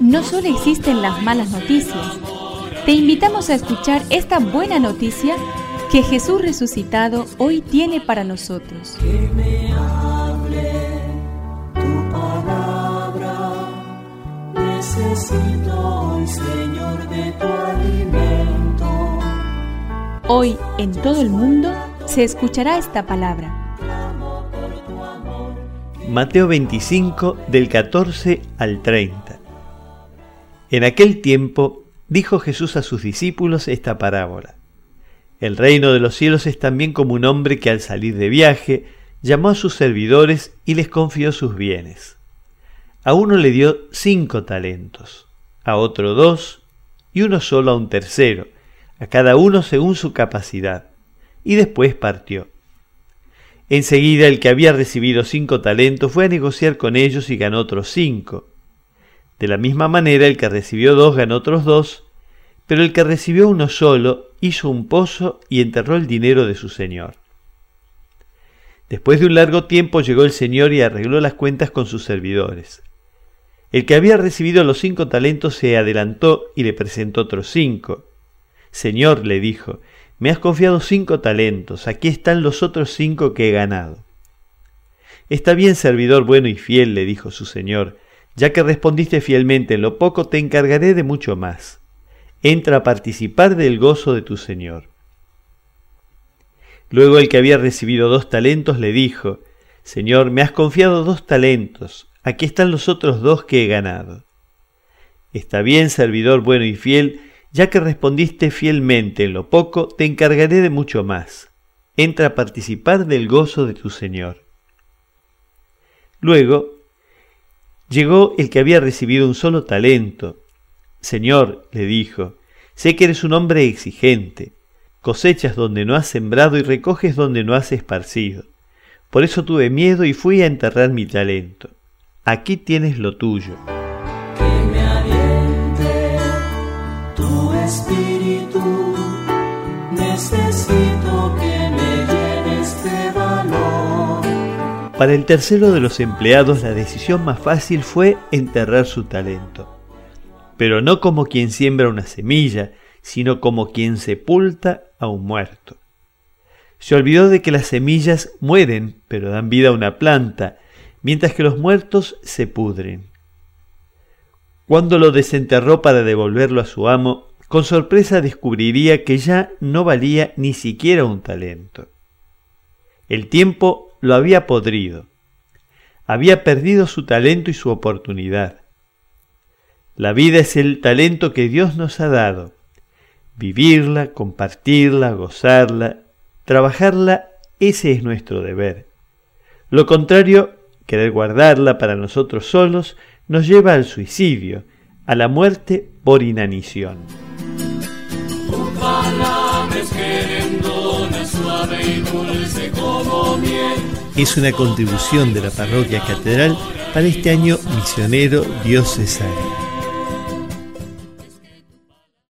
No solo existen las malas noticias, te invitamos a escuchar esta buena noticia que Jesús resucitado hoy tiene para nosotros. Que me hable tu palabra, necesito hoy, Señor, de tu alimento. Hoy en todo el mundo se escuchará esta palabra. Mateo 25 del 14 al 30. En aquel tiempo dijo Jesús a sus discípulos esta parábola. El reino de los cielos es también como un hombre que al salir de viaje llamó a sus servidores y les confió sus bienes. A uno le dio cinco talentos, a otro dos y uno solo a un tercero, a cada uno según su capacidad, y después partió. Enseguida el que había recibido cinco talentos fue a negociar con ellos y ganó otros cinco. De la misma manera el que recibió dos ganó otros dos, pero el que recibió uno solo hizo un pozo y enterró el dinero de su señor. Después de un largo tiempo llegó el señor y arregló las cuentas con sus servidores. El que había recibido los cinco talentos se adelantó y le presentó otros cinco. Señor, le dijo, me has confiado cinco talentos, aquí están los otros cinco que he ganado. Está bien, servidor bueno y fiel, le dijo su señor, ya que respondiste fielmente en lo poco, te encargaré de mucho más. Entra a participar del gozo de tu señor. Luego el que había recibido dos talentos le dijo, Señor, me has confiado dos talentos, aquí están los otros dos que he ganado. Está bien, servidor bueno y fiel, ya que respondiste fielmente en lo poco, te encargaré de mucho más. Entra a participar del gozo de tu Señor. Luego llegó el que había recibido un solo talento. Señor, le dijo, sé que eres un hombre exigente, cosechas donde no has sembrado y recoges donde no has esparcido. Por eso tuve miedo y fui a enterrar mi talento. Aquí tienes lo tuyo. Valor. Para el tercero de los empleados la decisión más fácil fue enterrar su talento, pero no como quien siembra una semilla, sino como quien sepulta a un muerto. Se olvidó de que las semillas mueren, pero dan vida a una planta, mientras que los muertos se pudren. Cuando lo desenterró para devolverlo a su amo, con sorpresa descubriría que ya no valía ni siquiera un talento. El tiempo lo había podrido. Había perdido su talento y su oportunidad. La vida es el talento que Dios nos ha dado. Vivirla, compartirla, gozarla, trabajarla, ese es nuestro deber. Lo contrario, querer guardarla para nosotros solos, nos lleva al suicidio, a la muerte por inanición. Es una contribución de la parroquia catedral para este año misionero diocesano.